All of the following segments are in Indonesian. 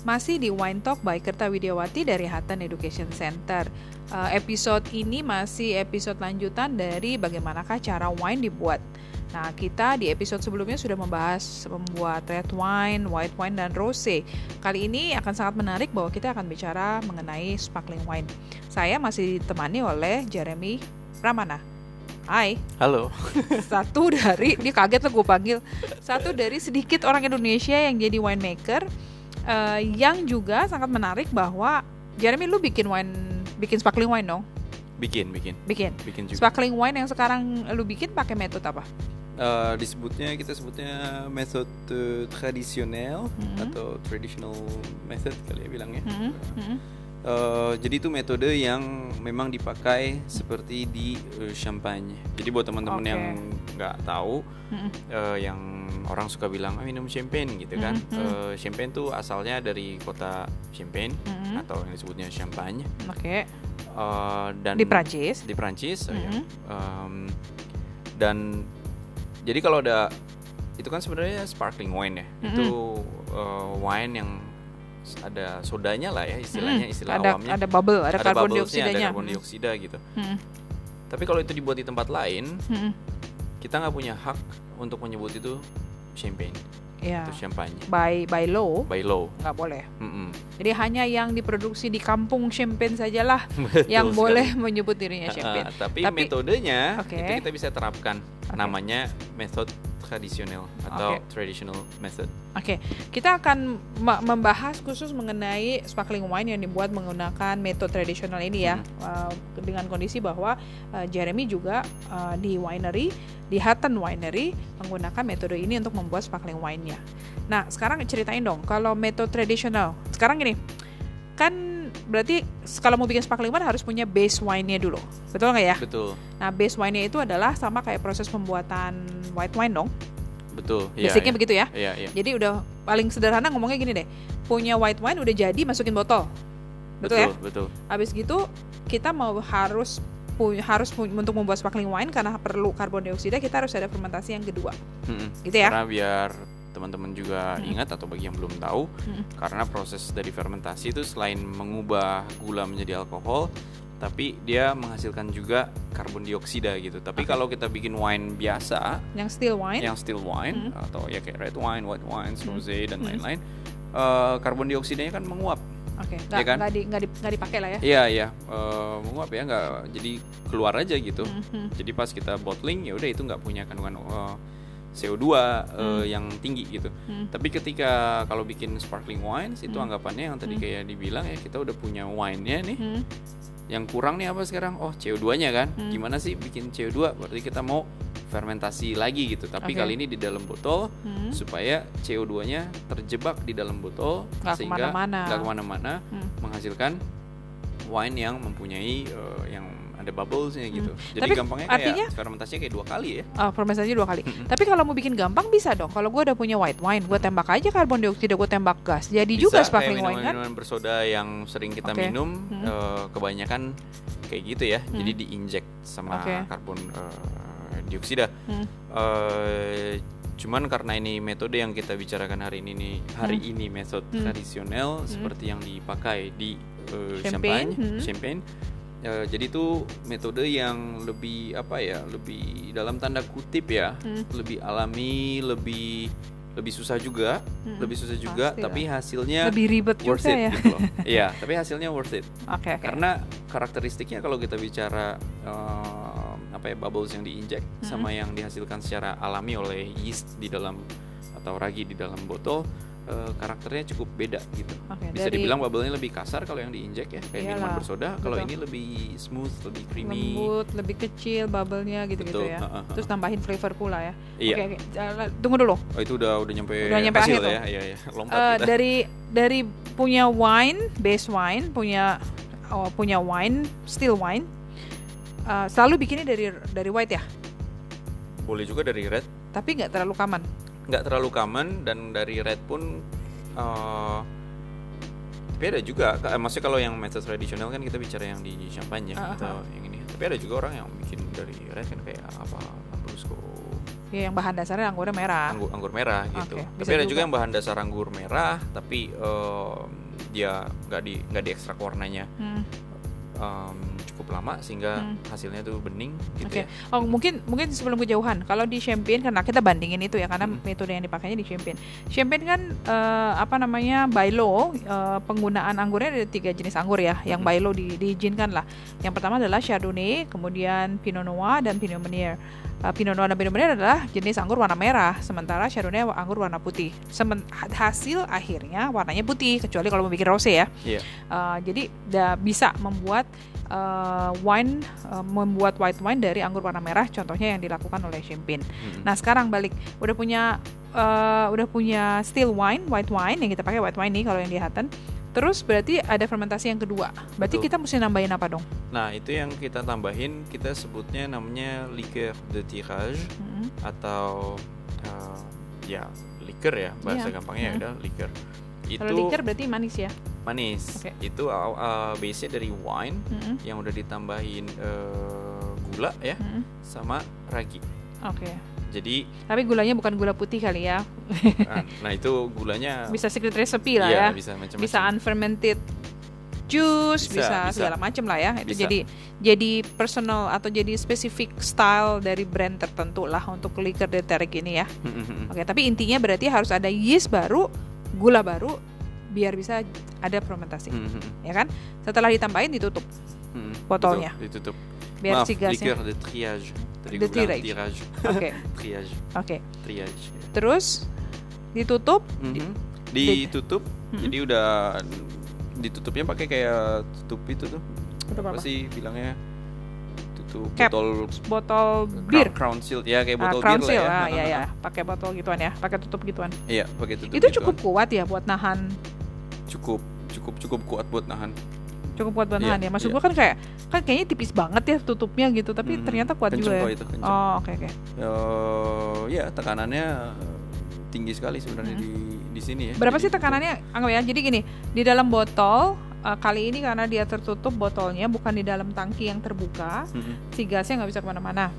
Masih di Wine Talk by Kerta Widiawati dari Hatan Education Center. Uh, episode ini masih episode lanjutan dari bagaimanakah cara wine dibuat. Nah, kita di episode sebelumnya sudah membahas membuat red wine, white wine, dan rosé. Kali ini akan sangat menarik bahwa kita akan bicara mengenai sparkling wine. Saya masih ditemani oleh Jeremy Ramana. Hai. Halo. Satu dari, dia kaget lah gue panggil. Satu dari sedikit orang Indonesia yang jadi winemaker uh, yang juga sangat menarik bahwa Jeremy lu bikin wine bikin sparkling wine dong bikin bikin bikin bikin juga sparkling wine yang sekarang lu bikin pakai metode apa uh, disebutnya kita sebutnya metode tradisional hmm. atau traditional method kali ya bilangnya hmm. Hmm. Uh, jadi itu metode yang memang dipakai seperti di uh, champagne. Jadi buat teman-teman okay. yang nggak tahu, mm uh, yang orang suka bilang ah, minum champagne gitu kan. Mm -hmm. uh, champagne tuh asalnya dari kota Champagne mm -hmm. atau yang disebutnya Champagne. Oke. Okay. Uh, dan di Prancis. Di Prancis. Mm -hmm. ya. um, dan jadi kalau ada itu kan sebenarnya sparkling wine ya. Mm -hmm. Itu uh, wine yang ada sodanya lah ya istilahnya hmm, istilah ada, awamnya ada bubble ada, ada karbon dioksidanya ada karbon dioksida gitu hmm. tapi kalau itu dibuat di tempat lain hmm. kita nggak punya hak untuk menyebut itu champagne ya. itu champagne by by law by law nggak boleh mm -mm. jadi hanya yang diproduksi di kampung champagne sajalah yang sekali. boleh menyebut dirinya champagne uh, tapi, tapi metodenya okay. itu kita bisa terapkan okay. namanya metode tradisional atau okay. traditional method. Oke, okay. kita akan membahas khusus mengenai sparkling wine yang dibuat menggunakan metode tradisional ini ya, hmm. uh, dengan kondisi bahwa uh, Jeremy juga uh, di winery di Hutton Winery menggunakan metode ini untuk membuat sparkling wine-nya. Nah, sekarang ceritain dong kalau metode tradisional. Sekarang gini, kan berarti kalau mau bikin sparkling wine harus punya base wine-nya dulu. Betul nggak ya? Betul. Nah, base wine-nya itu adalah sama kayak proses pembuatan white wine dong. Betul. Iya, Basicnya ya, begitu ya. Iya, iya. Jadi udah paling sederhana ngomongnya gini deh. Punya white wine udah jadi masukin botol. Betul, betul ya? Betul. Habis gitu kita mau harus harus untuk membuat sparkling wine karena perlu karbon dioksida kita harus ada fermentasi yang kedua. Hmm, gitu ya. Karena biar teman-teman juga hmm. ingat atau bagi yang belum tahu hmm. karena proses dari fermentasi itu selain mengubah gula menjadi alkohol tapi dia menghasilkan juga karbon dioksida gitu. Tapi okay. kalau kita bikin wine biasa, yang still wine, yang still wine hmm. atau ya kayak red wine, white wine, rosé dan lain-lain, uh, karbon dioksidanya kan menguap. Oke, okay. ya kan? nggak di, nggak di, dipakai lah ya? Iya iya, uh, menguap ya nggak jadi keluar aja gitu. -hmm. Jadi pas kita bottling ya udah itu nggak punya kandungan uh, CO2 hmm. uh, yang tinggi gitu. Hmm. Tapi ketika kalau bikin sparkling wines itu hmm. anggapannya yang tadi hmm. kayak dibilang ya kita udah punya wine-nya nih. Hmm. Yang kurang nih apa sekarang? Oh, CO2-nya kan. Hmm. Gimana sih bikin CO2? Berarti kita mau fermentasi lagi gitu. Tapi okay. kali ini di dalam botol hmm. supaya CO2-nya terjebak di dalam botol gak sehingga nggak ke mana-mana hmm. menghasilkan wine yang mempunyai uh, yang ada bubblesnya hmm. gitu. Jadi Tapi gampangnya kayak artinya, fermentasinya kayak dua kali ya. Oh, fermentasinya dua kali. Tapi kalau mau bikin gampang bisa dong. Kalau gue udah punya white wine, gue tembak aja karbon dioksida, gue tembak gas. Jadi bisa, juga sparkling minuman, wine kan. Minuman bersoda yang sering kita okay. minum hmm. uh, kebanyakan kayak gitu ya. Hmm. Jadi diinjek sama okay. karbon uh, dioksida. Hmm. Uh, cuman karena ini metode yang kita bicarakan hari ini nih hari hmm. ini metode hmm. tradisional hmm. seperti yang dipakai di uh, champagne champagne, hmm. champagne Ya, jadi itu metode yang lebih apa ya, lebih dalam tanda kutip ya, hmm. lebih alami, lebih lebih susah juga, hmm. lebih susah juga, Pasti tapi lah. hasilnya lebih ribet worth juga it ya. gitu loh. Iya, tapi hasilnya worth it. Okay, okay. Karena karakteristiknya kalau kita bicara uh, apa ya bubbles yang diinjek hmm. sama yang dihasilkan secara alami oleh yeast di dalam atau ragi di dalam botol uh, karakternya cukup beda gitu. Okay, Bisa dibilang bubble-nya lebih kasar kalau yang diinjek ya, kayak iyalah, minuman bersoda. Kalau ini lebih smooth, lebih creamy. Lembut, lebih kecil bubble-nya gitu-gitu ya. Uh, uh, uh. Terus tambahin flavor pula ya. Iya. Oke, okay, okay. Uh, tunggu dulu. Oh, itu udah udah nyampe udah nyampe hasil akhir ya. Iya, iya. Lompat uh, kita. dari dari punya wine, base wine, punya oh, punya wine, still wine. Uh, selalu bikinnya dari dari white ya? Boleh juga dari red. Tapi nggak terlalu common nggak terlalu common dan dari red pun uh, tapi ada juga eh, maksudnya kalau yang metode tradisional kan kita bicara yang di champagne ya uh -huh. atau yang ini tapi ada juga orang yang bikin dari red kan kayak apa lambrusco Ya, yang bahan dasarnya anggurnya merah. Anggur, anggur merah gitu. Okay, tapi ada juga. juga yang bahan dasar anggur merah, tapi uh, dia nggak di nggak diekstrak warnanya. Hmm um, cukup lama sehingga hmm. hasilnya tuh bening gitu okay. ya. Oh, mungkin mungkin sebelum kejauhan. Kalau di champagne karena kita bandingin itu ya karena hmm. metode yang dipakainya di champagne. Champagne kan uh, apa namanya by law uh, penggunaan anggurnya ada tiga jenis anggur ya. Yang hmm. by law di, diizinkan lah. Yang pertama adalah Chardonnay, kemudian Pinot Noir dan Pinot Meunier. Uh, Pinot Noir dan Pinot Meunier adalah jenis anggur warna merah, sementara Chardonnay anggur warna putih. Semen hasil akhirnya warnanya putih kecuali kalau mau bikin rosé ya. Yeah. Uh, jadi da, bisa membuat uh, wine uh, membuat white wine dari anggur warna merah contohnya yang dilakukan oleh Champagne. Hmm. Nah, sekarang balik udah punya uh, udah punya still wine, white wine yang kita pakai white wine nih kalau yang di Hutton. Terus berarti ada fermentasi yang kedua. Berarti Betul. kita mesti nambahin apa dong? Nah, itu yang kita tambahin kita sebutnya namanya liqueur de tirage hmm. atau uh, ya liqueur ya bahasa yeah. gampangnya hmm. ada liqueur. Itu Kalau liqueur berarti manis ya? manis okay. itu uh, uh, base nya dari wine mm-hmm. yang udah ditambahin uh, gula ya mm-hmm. sama ragi oke okay. Jadi tapi gulanya bukan gula putih kali ya. Nah, nah itu gulanya bisa secret recipe lah iya, ya. bisa macam-macam. Bisa unfermented juice bisa, bisa, bisa. segala macam lah ya. Itu bisa. jadi jadi personal atau jadi spesifik style dari brand tertentu lah untuk liquor deterg ini ya. Oke okay, tapi intinya berarti harus ada yeast baru gula baru biar bisa ada fermentasi. Ya kan? Setelah ditambahin ditutup botolnya. Ditutup biar Maaf, si gasnya de triage de tirage. Oke. Okay. triage oke. Okay. triage terus ditutup? Mm -hmm. di, ditutup. Mm -hmm. jadi udah ditutupnya pakai kayak tutup itu tuh. Tutup apa, apa? sih bilangnya? Tutup Cap, botol botol bir. crown, seal. Ya kayak botol crown bir seal, lah ya. Ah, ya ya, pakai botol gituan ya, pakai tutup gituan. Iya, pakai tutup. Itu gituan. cukup kuat ya buat nahan? Cukup. Cukup cukup kuat buat nahan cukup kuat buat yeah, nahan ya maksud yeah. gua kan kayak kan kayaknya tipis banget ya tutupnya gitu tapi hmm, ternyata kuat juga ya itu, oh oke okay, oke okay. uh, ya tekanannya tinggi sekali sebenarnya hmm. di di sini ya berapa jadi, sih tekanannya anggap ya jadi gini di dalam botol uh, kali ini karena dia tertutup botolnya bukan di dalam tangki yang terbuka hmm. si gasnya nggak bisa ke mana-mana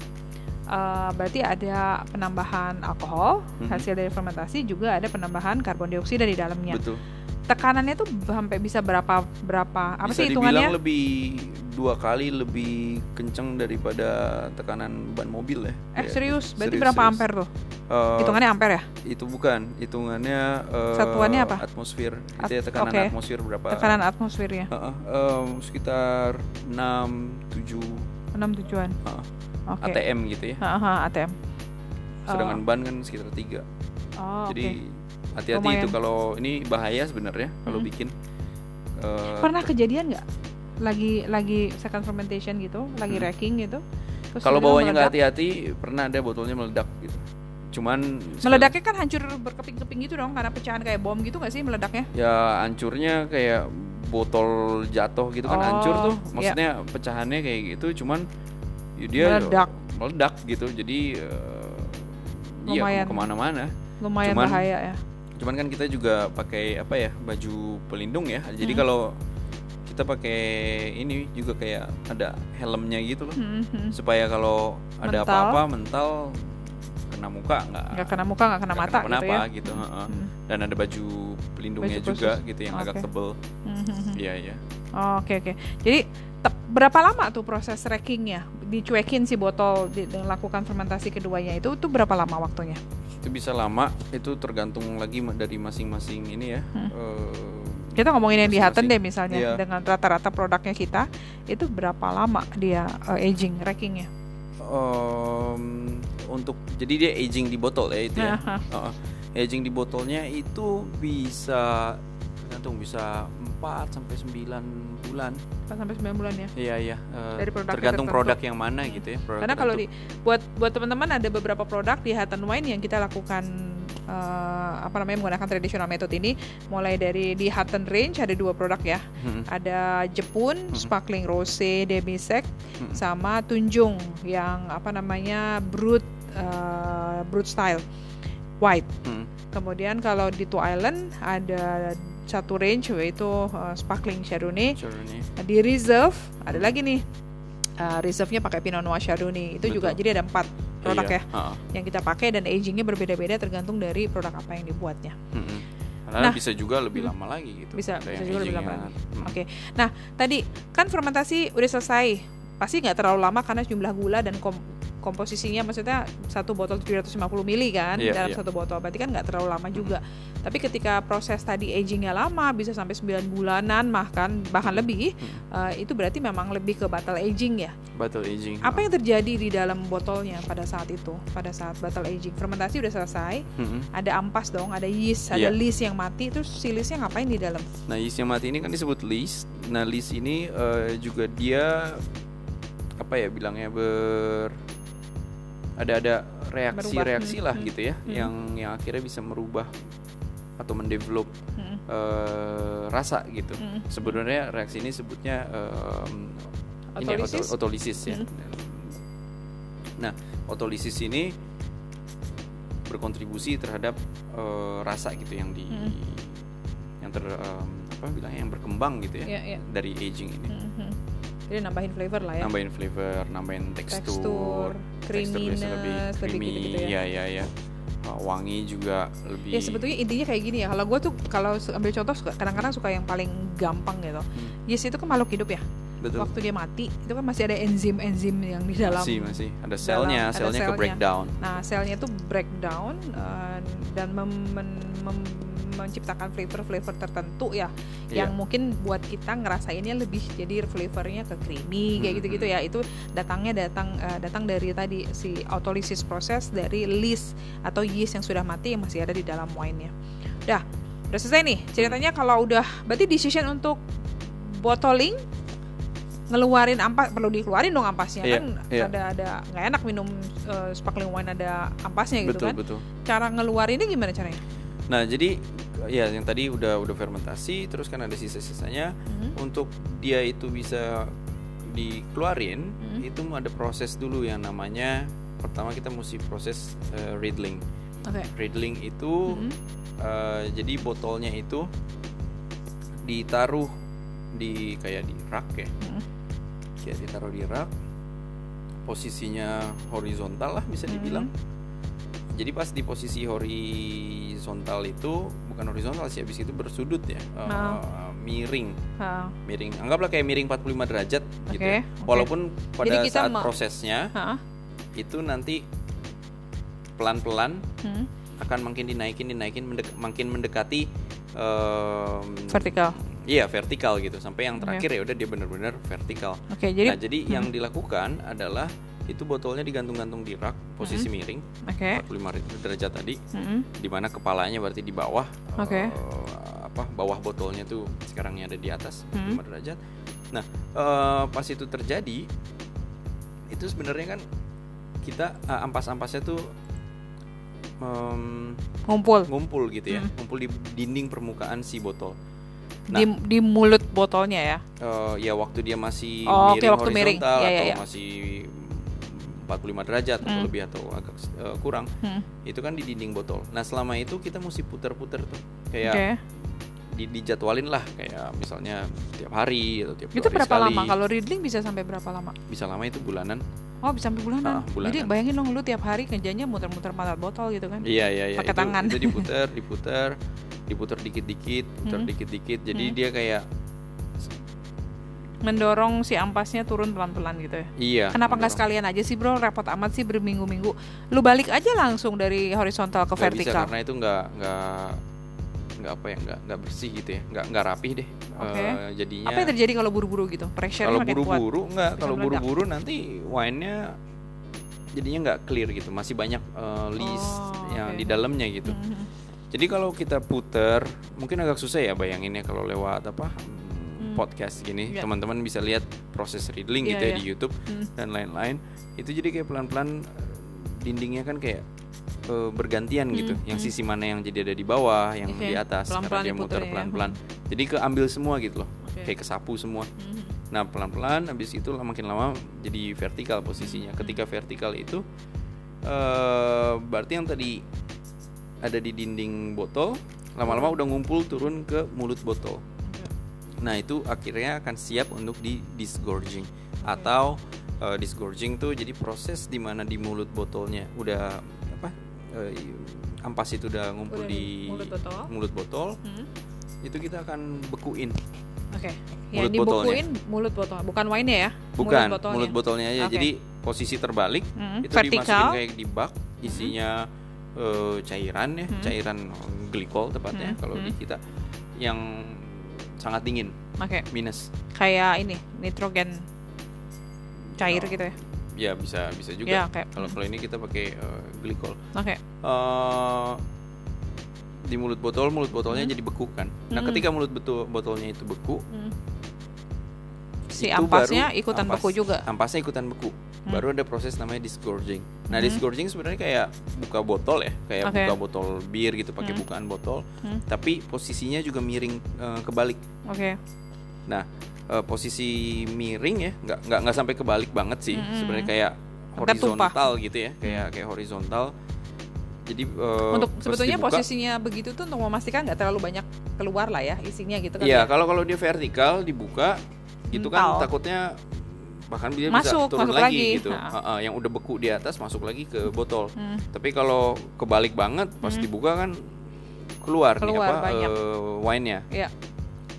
uh, berarti ada penambahan alkohol hmm. hasil dari fermentasi juga ada penambahan karbon dioksida di dalamnya Betul tekanannya tuh sampai bisa berapa berapa apa bisa sih hitungannya? lebih dua kali lebih kenceng daripada tekanan ban mobil ya. Eh ya, serius? Berarti serius, berapa serius. ampere tuh? Uh, hitungannya ampere ya? Itu bukan, hitungannya uh, satuannya apa? Atmosfer. At itu ya tekanan okay. atmosfer berapa? Tekanan atmosfer ya. Uh, uh, um, sekitar 6 7 6 tujuan. Uh, okay. ATM gitu ya. Uh, uh, ATM. Sedangkan uh. ban kan sekitar 3. Oh, Jadi okay hati-hati itu kalau ini bahaya sebenarnya kalau hmm. bikin. Uh, pernah kejadian nggak? Lagi lagi second fermentation gitu lagi hmm. racking gitu? Kalau bawanya nggak hati-hati pernah ada botolnya meledak gitu. Cuman meledaknya kan hancur berkeping-keping gitu dong karena pecahan kayak bom gitu nggak sih meledaknya? Ya hancurnya kayak botol jatuh gitu kan oh, hancur tuh. iya. maksudnya yeah. pecahannya kayak gitu cuman ya dia meledak. meledak gitu. Jadi uh, lumayan. ya ke mana-mana. Lumayan cuman, bahaya ya cuman kan kita juga pakai apa ya baju pelindung ya jadi hmm. kalau kita pakai ini juga kayak ada helmnya gitu loh hmm. hmm. supaya kalau ada apa-apa mental kena muka nggak nggak kena muka nggak kena mata kena gitu ya gitu hmm. dan ada baju pelindungnya baju juga gitu yang okay. agak tebel hmm, hmm, iya iya oke oke okay. jadi berapa lama tuh proses rackingnya dicuekin si botol dilakukan fermentasi keduanya. Itu tuh berapa lama waktunya? Itu bisa lama itu tergantung lagi dari masing-masing ini ya. Hmm. uh, kita ngomongin yang di Hutton deh misalnya iya. dengan rata-rata produknya kita itu berapa lama dia uh, aging rackingnya? Um, untuk jadi dia aging di botol ya itu ya? Uh, aging di botolnya itu bisa tergantung bisa 4 sampai 9 bulan. 4 sampai 9 bulan ya. Iya iya. Uh, Dari produk tergantung produk yang mana hmm. gitu ya. Karena kalau di buat buat teman-teman ada beberapa produk di Hutton Wine yang kita lakukan uh, apa namanya menggunakan traditional method ini mulai dari di Hutton Range ada dua produk ya. Hmm. Ada Jepun, hmm. Sparkling Rose, Demisec hmm. sama Tunjung yang apa namanya Brut uh, Brut Style White. Hmm. Kemudian kalau di Two Island ada satu range yaitu uh, sparkling Chardonnay. Chardonnay. Di reserve ada lagi nih uh, reserve-nya pakai Pinot Noir Chardonnay itu Betul. juga jadi ada empat produk iya. ya uh. yang kita pakai dan agingnya berbeda-beda tergantung dari produk apa yang dibuatnya. Mm -hmm. Karena nah, bisa juga lebih hmm. lama lagi gitu. Bisa, bisa juga lebih lama lagi. Hmm. Oke. Okay. Nah, tadi kan fermentasi udah selesai. Pasti nggak terlalu lama karena jumlah gula dan kom komposisinya maksudnya satu botol 750 mili kan yeah, dalam yeah. satu botol berarti kan nggak terlalu lama juga hmm. tapi ketika proses tadi agingnya lama bisa sampai 9 bulanan bahkan bahkan lebih hmm. uh, itu berarti memang lebih ke battle aging ya battle aging apa yang terjadi di dalam botolnya pada saat itu pada saat battle aging fermentasi udah selesai hmm. ada ampas dong ada yeast ada yeah. yeast yang mati terus si yeastnya ngapain di dalam nah yeast yang mati ini kan disebut yeast nah yeast ini uh, juga dia apa ya bilangnya ber ada ada reaksi-reaksi lah hmm. gitu ya hmm. yang yang akhirnya bisa merubah atau mendevelop hmm. uh, rasa gitu. Hmm. Sebenarnya reaksi ini sebutnya um, otolisis? ini ya, otolisis ya. Hmm. Nah, otolisis ini berkontribusi terhadap uh, rasa gitu yang di hmm. yang ter um, apa bilangnya yang berkembang gitu ya yeah, yeah. dari aging ini. Hmm. Jadi nambahin flavor lah ya. Nambahin flavor, nambahin tekstur, tekstur creaminess, lebih creamy, lebih gitu, -gitu ya. ya ya ya. wangi juga lebih. Ya sebetulnya intinya kayak gini ya. Kalau gue tuh kalau ambil contoh kadang-kadang suka yang paling gampang gitu. Hmm. Yes itu kan makhluk hidup ya. Betul. Waktu dia mati itu kan masih ada enzim-enzim yang di dalam. Masih masih ada selnya, selnya, selnya ke breakdown. Nah selnya itu breakdown uh, dan mem, mem, mem menciptakan flavor-flavor tertentu ya yeah. yang mungkin buat kita ngerasainnya lebih jadi flavornya ke creamy kayak hmm, gitu-gitu hmm. ya itu datangnya datang uh, datang dari tadi si autolysis proses dari yeast atau yeast yang sudah mati yang masih ada di dalam wine-nya. Udah, udah selesai nih ceritanya kalau udah berarti decision untuk bottling ngeluarin ampas perlu dikeluarin dong ampasnya yeah, kan yeah. ada ada nggak enak minum uh, sparkling wine ada ampasnya gitu betul, kan betul. cara ngeluarinnya gimana caranya Nah, jadi ya yang tadi udah udah fermentasi, terus kan ada sisa-sisanya. Mm-hmm. Untuk dia itu bisa dikeluarin, mm-hmm. itu ada proses dulu yang namanya pertama kita mesti proses uh, riddling. Okay. Riddling itu mm-hmm. uh, jadi botolnya itu ditaruh di kayak di rak ya. Mm-hmm. Kayak ditaruh di rak. Posisinya horizontal lah bisa dibilang. Mm-hmm jadi pas di posisi horizontal itu bukan horizontal sih habis itu bersudut ya uh, miring uh. miring anggaplah kayak miring 45 derajat okay. gitu ya. walaupun pada saat prosesnya uh. itu nanti pelan-pelan hmm. akan makin dinaikin dinaikin mendek makin mendekati um, vertikal Iya vertikal gitu sampai yang terakhir okay. ya udah dia benar-benar vertikal. Oke okay, jadi nah jadi hmm. yang dilakukan adalah itu botolnya digantung-gantung di rak posisi mm -hmm. miring okay. 45 derajat tadi mm -hmm. di mana kepalanya berarti di bawah okay. uh, eh, apa bawah botolnya tuh sekarang ada di atas mm -hmm. derajat nah uh, pas itu terjadi itu sebenarnya kan kita uh, ampas-ampasnya tuh um, ngumpul ngumpul gitu ya mm. ngumpul di dinding permukaan si botol Nah, di, di mulut botolnya ya? Uh, ya waktu dia masih oh, miring okay, waktu miring. Ya, ya, atau ya. masih 45 derajat hmm. atau lebih atau agak uh, kurang hmm. itu kan di dinding botol nah selama itu kita mesti putar-putar tuh kayak okay. di, dijadwalin lah kayak misalnya tiap hari atau tiap itu hari berapa sekali. lama kalau riddling bisa sampai berapa lama bisa lama itu bulanan oh bisa sampai bulanan, uh, bulanan. jadi bayangin dong lu tiap hari kerjanya muter-muter malat botol gitu kan iya iya iya pakai tangan itu diputar diputar diputar dikit-dikit putar hmm. dikit-dikit jadi hmm. dia kayak mendorong si ampasnya turun pelan-pelan gitu ya. Iya. Kenapa nggak sekalian aja sih bro? Repot amat sih berminggu-minggu. Lu balik aja langsung dari horizontal ke gak vertikal. Bisa, karena itu nggak nggak nggak apa ya nggak nggak bersih gitu ya nggak nggak rapih deh okay. uh, eh, jadinya apa yang terjadi kalau buru-buru gitu pressure kalau buru-buru nggak kalau buru-buru nanti wine-nya jadinya nggak clear gitu masih banyak uh, list oh, yang okay. di dalamnya gitu mm-hmm. jadi kalau kita puter mungkin agak susah ya bayanginnya kalau lewat apa hmm. podcast gini yeah. teman-teman bisa lihat proses riddling yeah, gitu ya yeah. di YouTube hmm. dan lain-lain itu jadi kayak pelan-pelan dindingnya kan kayak uh, bergantian hmm. gitu yang hmm. sisi mana yang jadi ada di bawah yang okay. di atas pelan -pelan karena dia muter ya. pelan-pelan ya. jadi keambil semua gitu loh okay. kayak kesapu semua hmm. nah pelan-pelan habis itu makin lama jadi vertikal posisinya hmm. ketika vertikal itu uh, berarti yang tadi ada di dinding botol lama-lama udah ngumpul turun ke mulut botol Nah, itu akhirnya akan siap untuk di disgorging atau uh, disgorging tuh jadi proses di mana di mulut botolnya udah apa uh, ampas itu udah ngumpul udah di mulut botol, mulut botol hmm. itu kita akan bekuin. Oke. Okay. Ya dibukuin mulut botol, bukan wine ya? Bukan, mulut botolnya, mulut botolnya aja. Okay. Jadi posisi terbalik hmm. itu Vertikal. dimasukin kayak di bak, isinya hmm. uh, cairan ya, hmm. cairan glikol tepatnya hmm. kalau hmm. di kita yang sangat dingin. Oke. Okay. Minus. Kayak ini nitrogen cair oh. gitu ya? Ya bisa bisa juga. Ya, okay. Kalau kalau ini kita pakai uh, glikol. Oke. Okay. Uh, di mulut botol, mulut botolnya hmm. jadi beku kan. Nah, hmm. ketika mulut betul botolnya itu beku, hmm. si itu ampasnya baru, ikutan ampas, beku juga. Ampasnya ikutan beku. Hmm. Baru ada proses namanya disgorging. Nah, hmm. disgorging sebenarnya kayak buka botol ya, kayak okay. buka botol bir gitu pakai hmm. bukaan botol, hmm. tapi posisinya juga miring uh, kebalik. Oke. Okay. Nah, uh, posisi miring ya nggak nggak nggak sampai kebalik banget sih mm -hmm. sebenarnya kayak horizontal gitu ya kayak kayak horizontal jadi uh, untuk sebetulnya dibuka, posisinya begitu tuh untuk memastikan nggak terlalu banyak keluar lah ya isinya gitu kan iya ya? kalau kalau dia vertikal dibuka itu kan takutnya bahkan dia masuk, bisa turun masuk lagi, lagi gitu nah. uh, uh, yang udah beku di atas masuk lagi ke botol hmm. tapi kalau kebalik banget pas hmm. dibuka kan keluar, keluar nih apa uh, wine-nya ya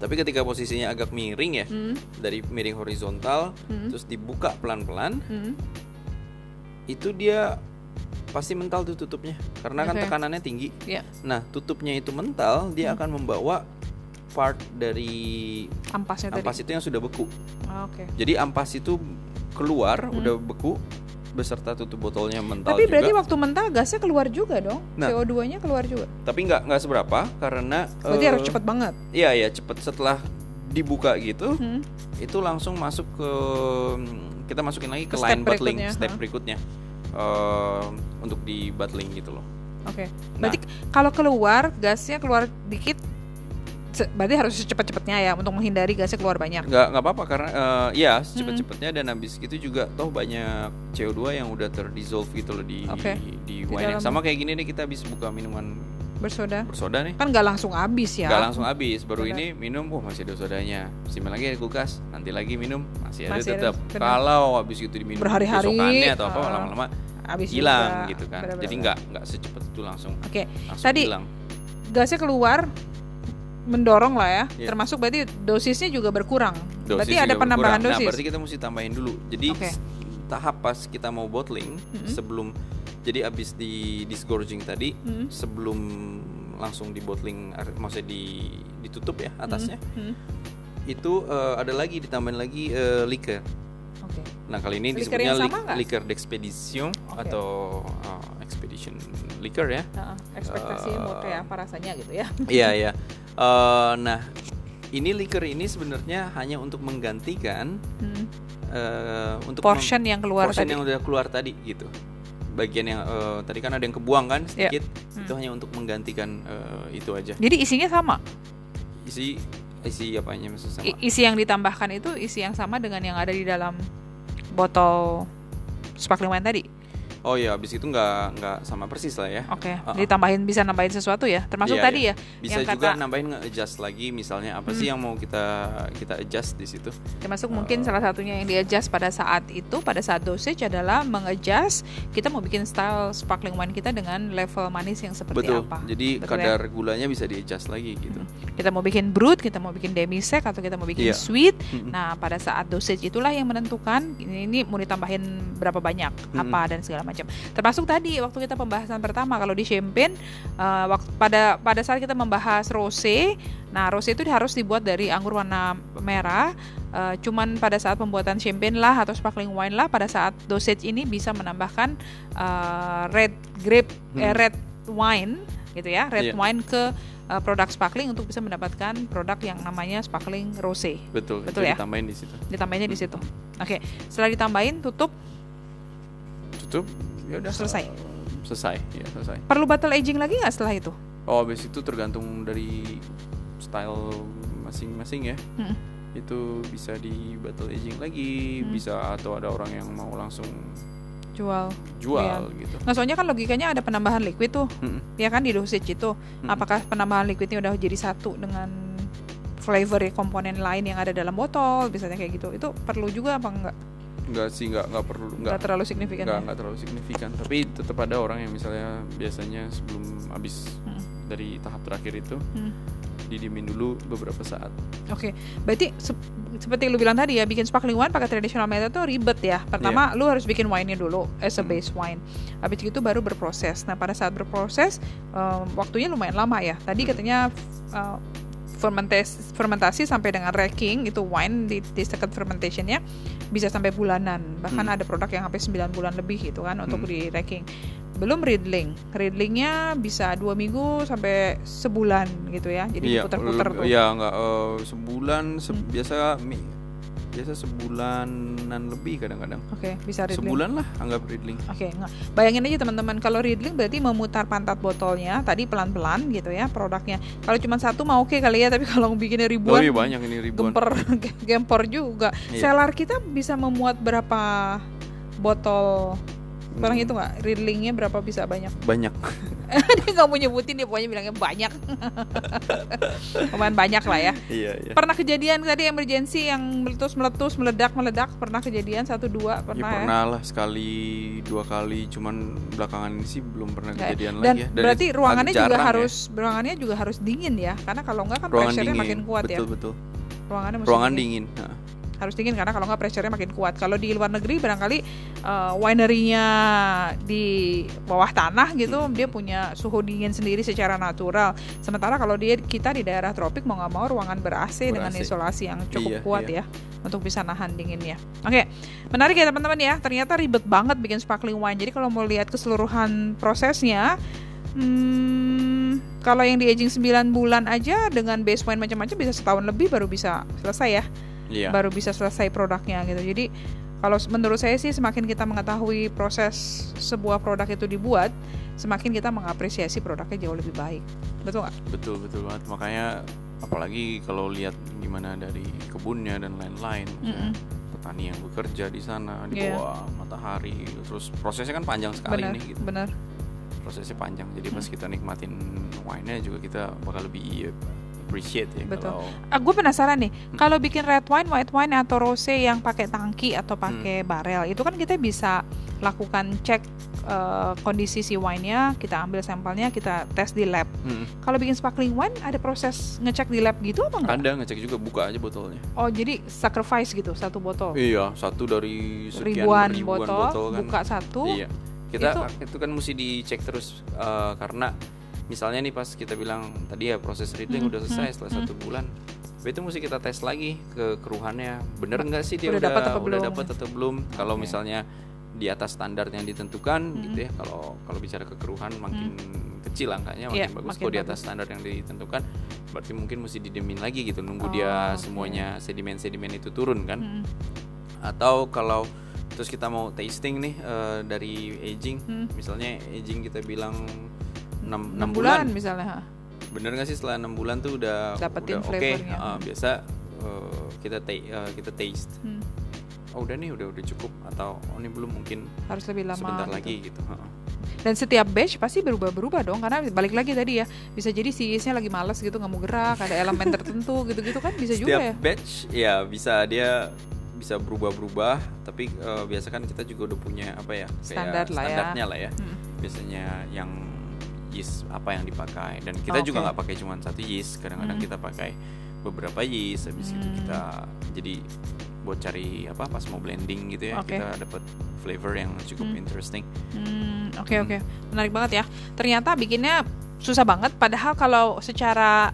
tapi ketika posisinya agak miring ya hmm. dari miring horizontal hmm. terus dibuka pelan-pelan hmm. itu dia pasti mental tuh tutupnya karena okay. kan tekanannya tinggi yeah. nah tutupnya itu mental dia hmm. akan membawa part dari ampasnya ampas tadi. itu yang sudah beku oh, okay. jadi ampas itu keluar hmm. udah beku beserta tutup botolnya mental Tapi berarti waktu mental gasnya keluar juga dong. Nah, CO2-nya keluar juga. Tapi nggak nggak seberapa karena Berarti uh, harus cepet banget. Iya ya, cepet setelah dibuka gitu. Hmm. Itu langsung masuk ke kita masukin lagi ke, ke line bottling step berikutnya. Uh, untuk di bottling gitu loh. Oke. Okay. Berarti nah, kalau keluar gasnya keluar dikit berarti harus secepat-cepatnya ya untuk menghindari gasnya keluar banyak. Nggak nggak apa-apa karena uh, ya secepat-cepatnya dan habis itu juga toh banyak CO2 yang udah terdissolve gitu loh di okay. di, di wine. Sama kayak gini nih kita habis buka minuman bersoda. Bersoda nih. Kan nggak langsung habis ya. Nggak langsung habis. Baru Soda. ini minum, wah masih ada sodanya. Simpan lagi di kulkas. Nanti lagi minum masih, masih ada tetap. Kalau habis itu diminum berhari-hari atau apa lama-lama habis hilang gitu kan. Bener -bener. Jadi nggak nggak secepat itu langsung. Oke. Okay. Tadi hilang. gasnya keluar mendorong lah ya. Yeah. Termasuk berarti dosisnya juga berkurang. Dosis berarti ada penambahan berkurang. dosis. Nah, berarti kita mesti tambahin dulu. Jadi okay. tahap pas kita mau bottling mm -hmm. sebelum jadi abis di disgorging tadi mm -hmm. sebelum langsung di bottling maksudnya di ditutup ya atasnya. Mm -hmm. Itu uh, ada lagi ditambahin lagi uh, liquor. Okay. Nah kali ini liquor disebutnya li liquor d'expedition okay. atau uh, expedition liquor ya. Uh, ekspektasi uh, mau kayak apa rasanya gitu ya? Iya iya. Uh, nah, ini liquor ini sebenarnya hanya untuk menggantikan hmm. uh, untuk portion yang keluar portion tadi. yang udah keluar tadi gitu. Bagian yang uh, tadi kan ada yang kebuang kan iya. sedikit, yeah. hmm. itu hanya untuk menggantikan uh, itu aja. Jadi isinya sama. Isi isi apanya maksud sama? isi yang ditambahkan itu isi yang sama dengan yang ada di dalam botol sparkling wine tadi. Oh iya, habis itu nggak nggak sama persis lah ya. Oke. Okay. Uh -uh. Ditambahin bisa nambahin sesuatu ya, termasuk iya, tadi iya. ya. Bisa yang juga kata, nambahin nge-adjust lagi, misalnya apa hmm. sih yang mau kita kita adjust di situ. Termasuk uh, mungkin salah satunya yang di-adjust pada saat itu, pada saat dosage adalah meng-adjust kita mau bikin style sparkling wine kita dengan level manis yang seperti Betul. apa. Jadi Betul kadar ya? gulanya bisa di-adjust lagi gitu. Hmm. Kita mau bikin brut, kita mau bikin demi sec atau kita mau bikin yeah. sweet. Hmm. Nah, pada saat dosage itulah yang menentukan ini, ini mau ditambahin berapa banyak, hmm. apa dan segala macam. Termasuk tadi waktu kita pembahasan pertama kalau di champagne uh, waktu pada pada saat kita membahas rose, nah rose itu harus dibuat dari anggur warna merah. Uh, cuman pada saat pembuatan champagne lah atau sparkling wine lah pada saat dosage ini bisa menambahkan uh, red grape hmm. eh, red wine gitu ya red yeah. wine ke uh, produk sparkling untuk bisa mendapatkan produk yang namanya sparkling rose. Betul. Betul ya. Ditambahin di situ. Ditambahinnya di situ. Oke. Okay. Setelah ditambahin tutup. Tutup ya udah selesai selesai ya selesai perlu battle aging lagi nggak setelah itu oh habis itu tergantung dari style masing-masing ya hmm. itu bisa di battle aging lagi hmm. bisa atau ada orang yang mau langsung jual jual iya. gitu. Nah soalnya kan logikanya ada penambahan liquid tuh, hmm. ya kan di dosage itu. Hmm. Apakah penambahan liquidnya udah jadi satu dengan flavor komponen lain yang ada dalam botol, misalnya kayak gitu, itu perlu juga apa enggak? Enggak sih, enggak enggak perlu enggak terlalu signifikan. Enggak, ya? enggak terlalu signifikan, tapi tetap ada orang yang misalnya biasanya sebelum habis hmm. dari tahap terakhir itu hmm. didiemin dulu beberapa saat. Oke, okay. berarti se seperti lu bilang tadi ya, bikin sparkling wine pakai traditional method tuh ribet ya. Pertama, yeah. lu harus bikin wine-nya dulu as a hmm. base wine. Habis itu baru berproses. Nah, pada saat berproses um, waktunya lumayan lama ya. Tadi hmm. katanya uh, fermentasi fermentasi sampai dengan racking itu wine di, di second fermentationnya bisa sampai bulanan bahkan hmm. ada produk yang sampai 9 bulan lebih gitu kan untuk hmm. di racking belum riddling riddlingnya bisa dua minggu sampai sebulan gitu ya jadi iya, putar-putar tuh ya nggak uh, sebulan se hmm. biasa biasa sebulanan lebih kadang-kadang. Oke, okay, bisa riddling. Sebulan lah anggap riddling. Oke, okay, bayangin aja teman-teman kalau riddling berarti memutar pantat botolnya tadi pelan-pelan gitu ya produknya. Kalau cuma satu mau oke okay kali ya, tapi kalau bikinnya ribuan. Oh iya banyak ini ribuan. Gemper gempor juga. Iya. Selar kita bisa memuat berapa botol Barang itu nggak riddlingnya berapa bisa banyak? Banyak. dia nggak mau nyebutin dia pokoknya bilangnya banyak. Lumayan banyak lah ya. Iya, iya. Pernah kejadian tadi emergency yang meletus meletus meledak meledak pernah kejadian satu dua pernah ya? Pernah ya? lah sekali dua kali cuman belakangan ini sih belum pernah kejadian Dan lagi ya. Dan berarti ruangannya juga ya. harus ruangannya juga harus dingin ya karena kalau nggak kan pressure-nya makin kuat betul, ya. Betul betul. Ruangannya ruangan dingin. dingin. Nah harus dingin karena kalau nggak pressure-nya makin kuat. Kalau di luar negeri barangkali uh, winery-nya di bawah tanah gitu hmm. dia punya suhu dingin sendiri secara natural. Sementara kalau dia kita di daerah tropik mau nggak mau ruangan ber AC dengan isolasi yang cukup iya, kuat iya. ya untuk bisa nahan dinginnya. Oke, menarik ya teman-teman ya. Ternyata ribet banget bikin sparkling wine. Jadi kalau mau lihat keseluruhan prosesnya Hmm, kalau yang di aging 9 bulan aja dengan base wine macam-macam bisa setahun lebih baru bisa selesai ya yeah. baru bisa selesai produknya gitu. Jadi kalau menurut saya sih semakin kita mengetahui proses sebuah produk itu dibuat semakin kita mengapresiasi produknya jauh lebih baik. Betul nggak? Betul betul banget. Makanya apalagi kalau lihat gimana dari kebunnya dan lain-lain mm -hmm. petani yang bekerja di sana di yeah. bawah matahari terus prosesnya kan panjang sekali bener, nih gitu. benar. Prosesnya panjang. Jadi pas kita nikmatin wine-nya juga kita bakal lebih appreciate ya betul. Kalau... Uh, gue penasaran nih, hmm. kalau bikin red wine, white wine atau rose yang pakai tangki atau pakai hmm. barel, itu kan kita bisa lakukan cek uh, kondisi si wine-nya, kita ambil sampelnya, kita tes di lab. Hmm. Kalau bikin sparkling wine, ada proses ngecek di lab gitu apa enggak? Ada ngecek juga, buka aja botolnya. Oh jadi sacrifice gitu satu botol? Iya, satu dari sekian ribuan, ribuan botol, botol kan. buka satu. Iya, kita itu, itu kan mesti dicek terus uh, karena misalnya nih pas kita bilang tadi ya proses reading hmm, udah selesai hmm, setelah hmm. satu bulan itu mesti kita tes lagi ke keruhannya bener nggak sih dia udah, dapat atau udah dapat atau belum kalau okay. misalnya di atas standar yang ditentukan hmm. gitu ya kalau kalau bicara kekeruhan makin hmm. kecil angkanya makin yeah, bagus kalau di atas standar yang ditentukan berarti mungkin mesti didemin lagi gitu nunggu oh, dia semuanya sedimen sedimen itu turun kan hmm. atau kalau terus kita mau tasting nih uh, dari aging hmm. misalnya aging kita bilang 6, 6 bulan, bulan misalnya ha? bener gak sih setelah 6 bulan tuh udah dapetin oke okay, uh, biasa uh, kita ta uh, kita taste hmm. oh udah nih udah udah cukup atau oh ini belum mungkin harus lebih lama sebentar gitu. lagi gitu uh. dan setiap batch pasti berubah-berubah dong karena balik lagi tadi ya bisa jadi si nya lagi males gitu nggak mau gerak ada elemen tertentu gitu-gitu kan bisa setiap juga ya batch ya bisa dia bisa berubah-berubah tapi uh, biasa kan kita juga udah punya apa ya standar lah ya. standarnya ya. lah ya hmm. biasanya yang yeast apa yang dipakai dan kita okay. juga nggak pakai cuma satu yeast kadang-kadang hmm. kita pakai beberapa yeast habis hmm. itu kita jadi buat cari apa pas mau blending gitu ya okay. kita dapat flavor yang cukup hmm. interesting. Oke hmm, oke okay, hmm. okay. menarik banget ya. Ternyata bikinnya susah banget padahal kalau secara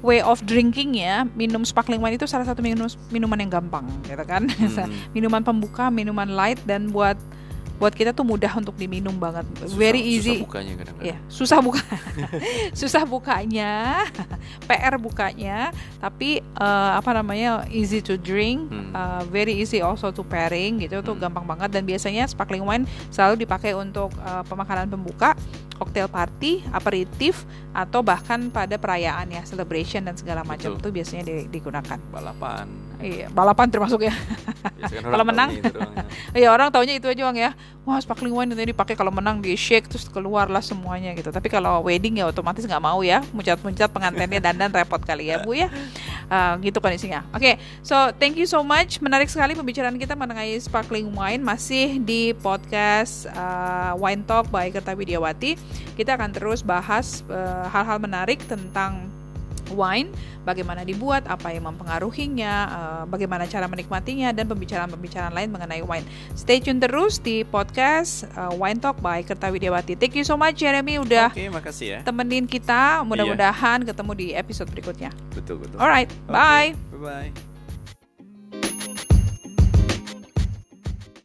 way of drinking ya minum sparkling wine itu salah satu minum minuman yang gampang gitu kan hmm. minuman pembuka minuman light dan buat buat kita tuh mudah untuk diminum banget. Susah, very easy. susah bukanya kadang-kadang. Yeah, susah buka. Susah bukanya. PR bukanya. Tapi uh, apa namanya easy to drink hmm. uh, very easy also to pairing gitu hmm. tuh gampang banget. Dan biasanya sparkling wine selalu dipakai untuk uh, pemakanan pembuka cocktail party aperitif atau bahkan pada perayaan ya celebration dan segala macam itu biasanya digunakan. Balapan. Iya, balapan termasuk ya. ya kalau menang. Iya, orang taunya itu aja Bang ya. Wah, sparkling wine itu dipakai kalau menang di shake terus keluarlah semuanya gitu. Tapi kalau wedding ya otomatis nggak mau ya. Muncat-muncat pengantinnya dandan repot kali ya, Bu ya. Uh, gitu kondisinya. Oke, okay, so thank you so much. Menarik sekali pembicaraan kita mengenai sparkling wine masih di podcast uh, Wine Talk by Kerta Widiawati. Kita akan terus bahas uh, hal-hal uh, menarik tentang wine, bagaimana dibuat, apa yang mempengaruhinya, uh, bagaimana cara menikmatinya, dan pembicaraan-pembicaraan lain mengenai wine. Stay tune terus di podcast uh, Wine Talk by Kerta Widiawati. Thank you so much Jeremy udah okay, makasih ya. temenin kita. Mudah-mudahan iya. ketemu di episode berikutnya. Betul betul. Alright, okay, bye. Bye bye.